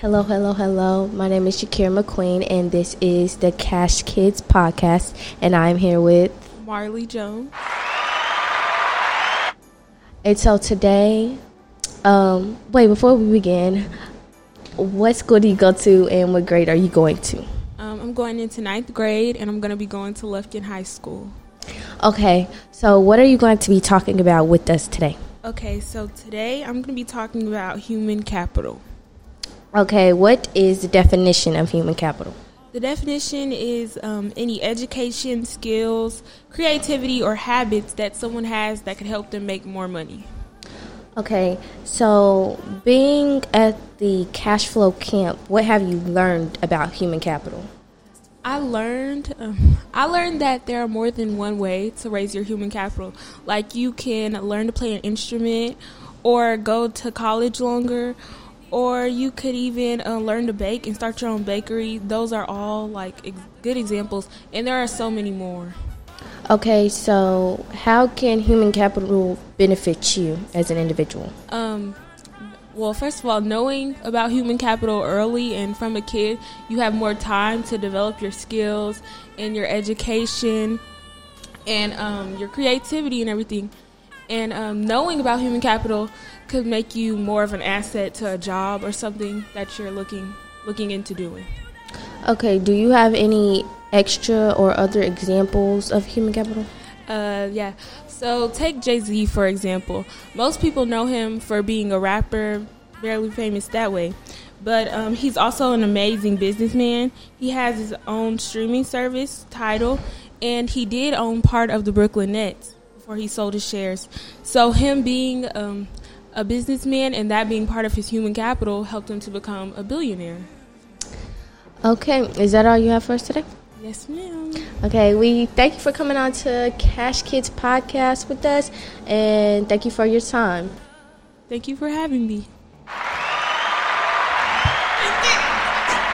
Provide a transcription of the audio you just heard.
Hello, hello, hello. My name is Shakira McQueen, and this is the Cash Kids podcast. And I'm here with Marlee Jones. And so today, um, wait, before we begin, what school do you go to, and what grade are you going to? Um, I'm going into ninth grade, and I'm going to be going to Lufkin High School. Okay, so what are you going to be talking about with us today? Okay, so today I'm going to be talking about human capital. Okay, what is the definition of human capital? The definition is um, any education, skills, creativity, or habits that someone has that could help them make more money. Okay, so being at the cash flow camp, what have you learned about human capital? I learned um, I learned that there are more than one way to raise your human capital. Like you can learn to play an instrument or go to college longer or you could even uh, learn to bake and start your own bakery. Those are all like ex- good examples, and there are so many more. Okay, so how can human capital benefit you as an individual? Um, well, first of all, knowing about human capital early and from a kid, you have more time to develop your skills and your education and um, your creativity and everything. And um, knowing about human capital could make you more of an asset to a job or something that you're looking looking into doing. Okay, do you have any extra or other examples of human capital? Uh, yeah. So take Jay Z for example. Most people know him for being a rapper, barely famous that way. But um, he's also an amazing businessman. He has his own streaming service, Tidal, and he did own part of the Brooklyn Nets before he sold his shares. So him being um, a businessman and that being part of his human capital helped him to become a billionaire. Okay, is that all you have for us today? Yes, ma'am. Okay, we thank you for coming on to Cash Kids podcast with us, and thank you for your time. Thank you for having me.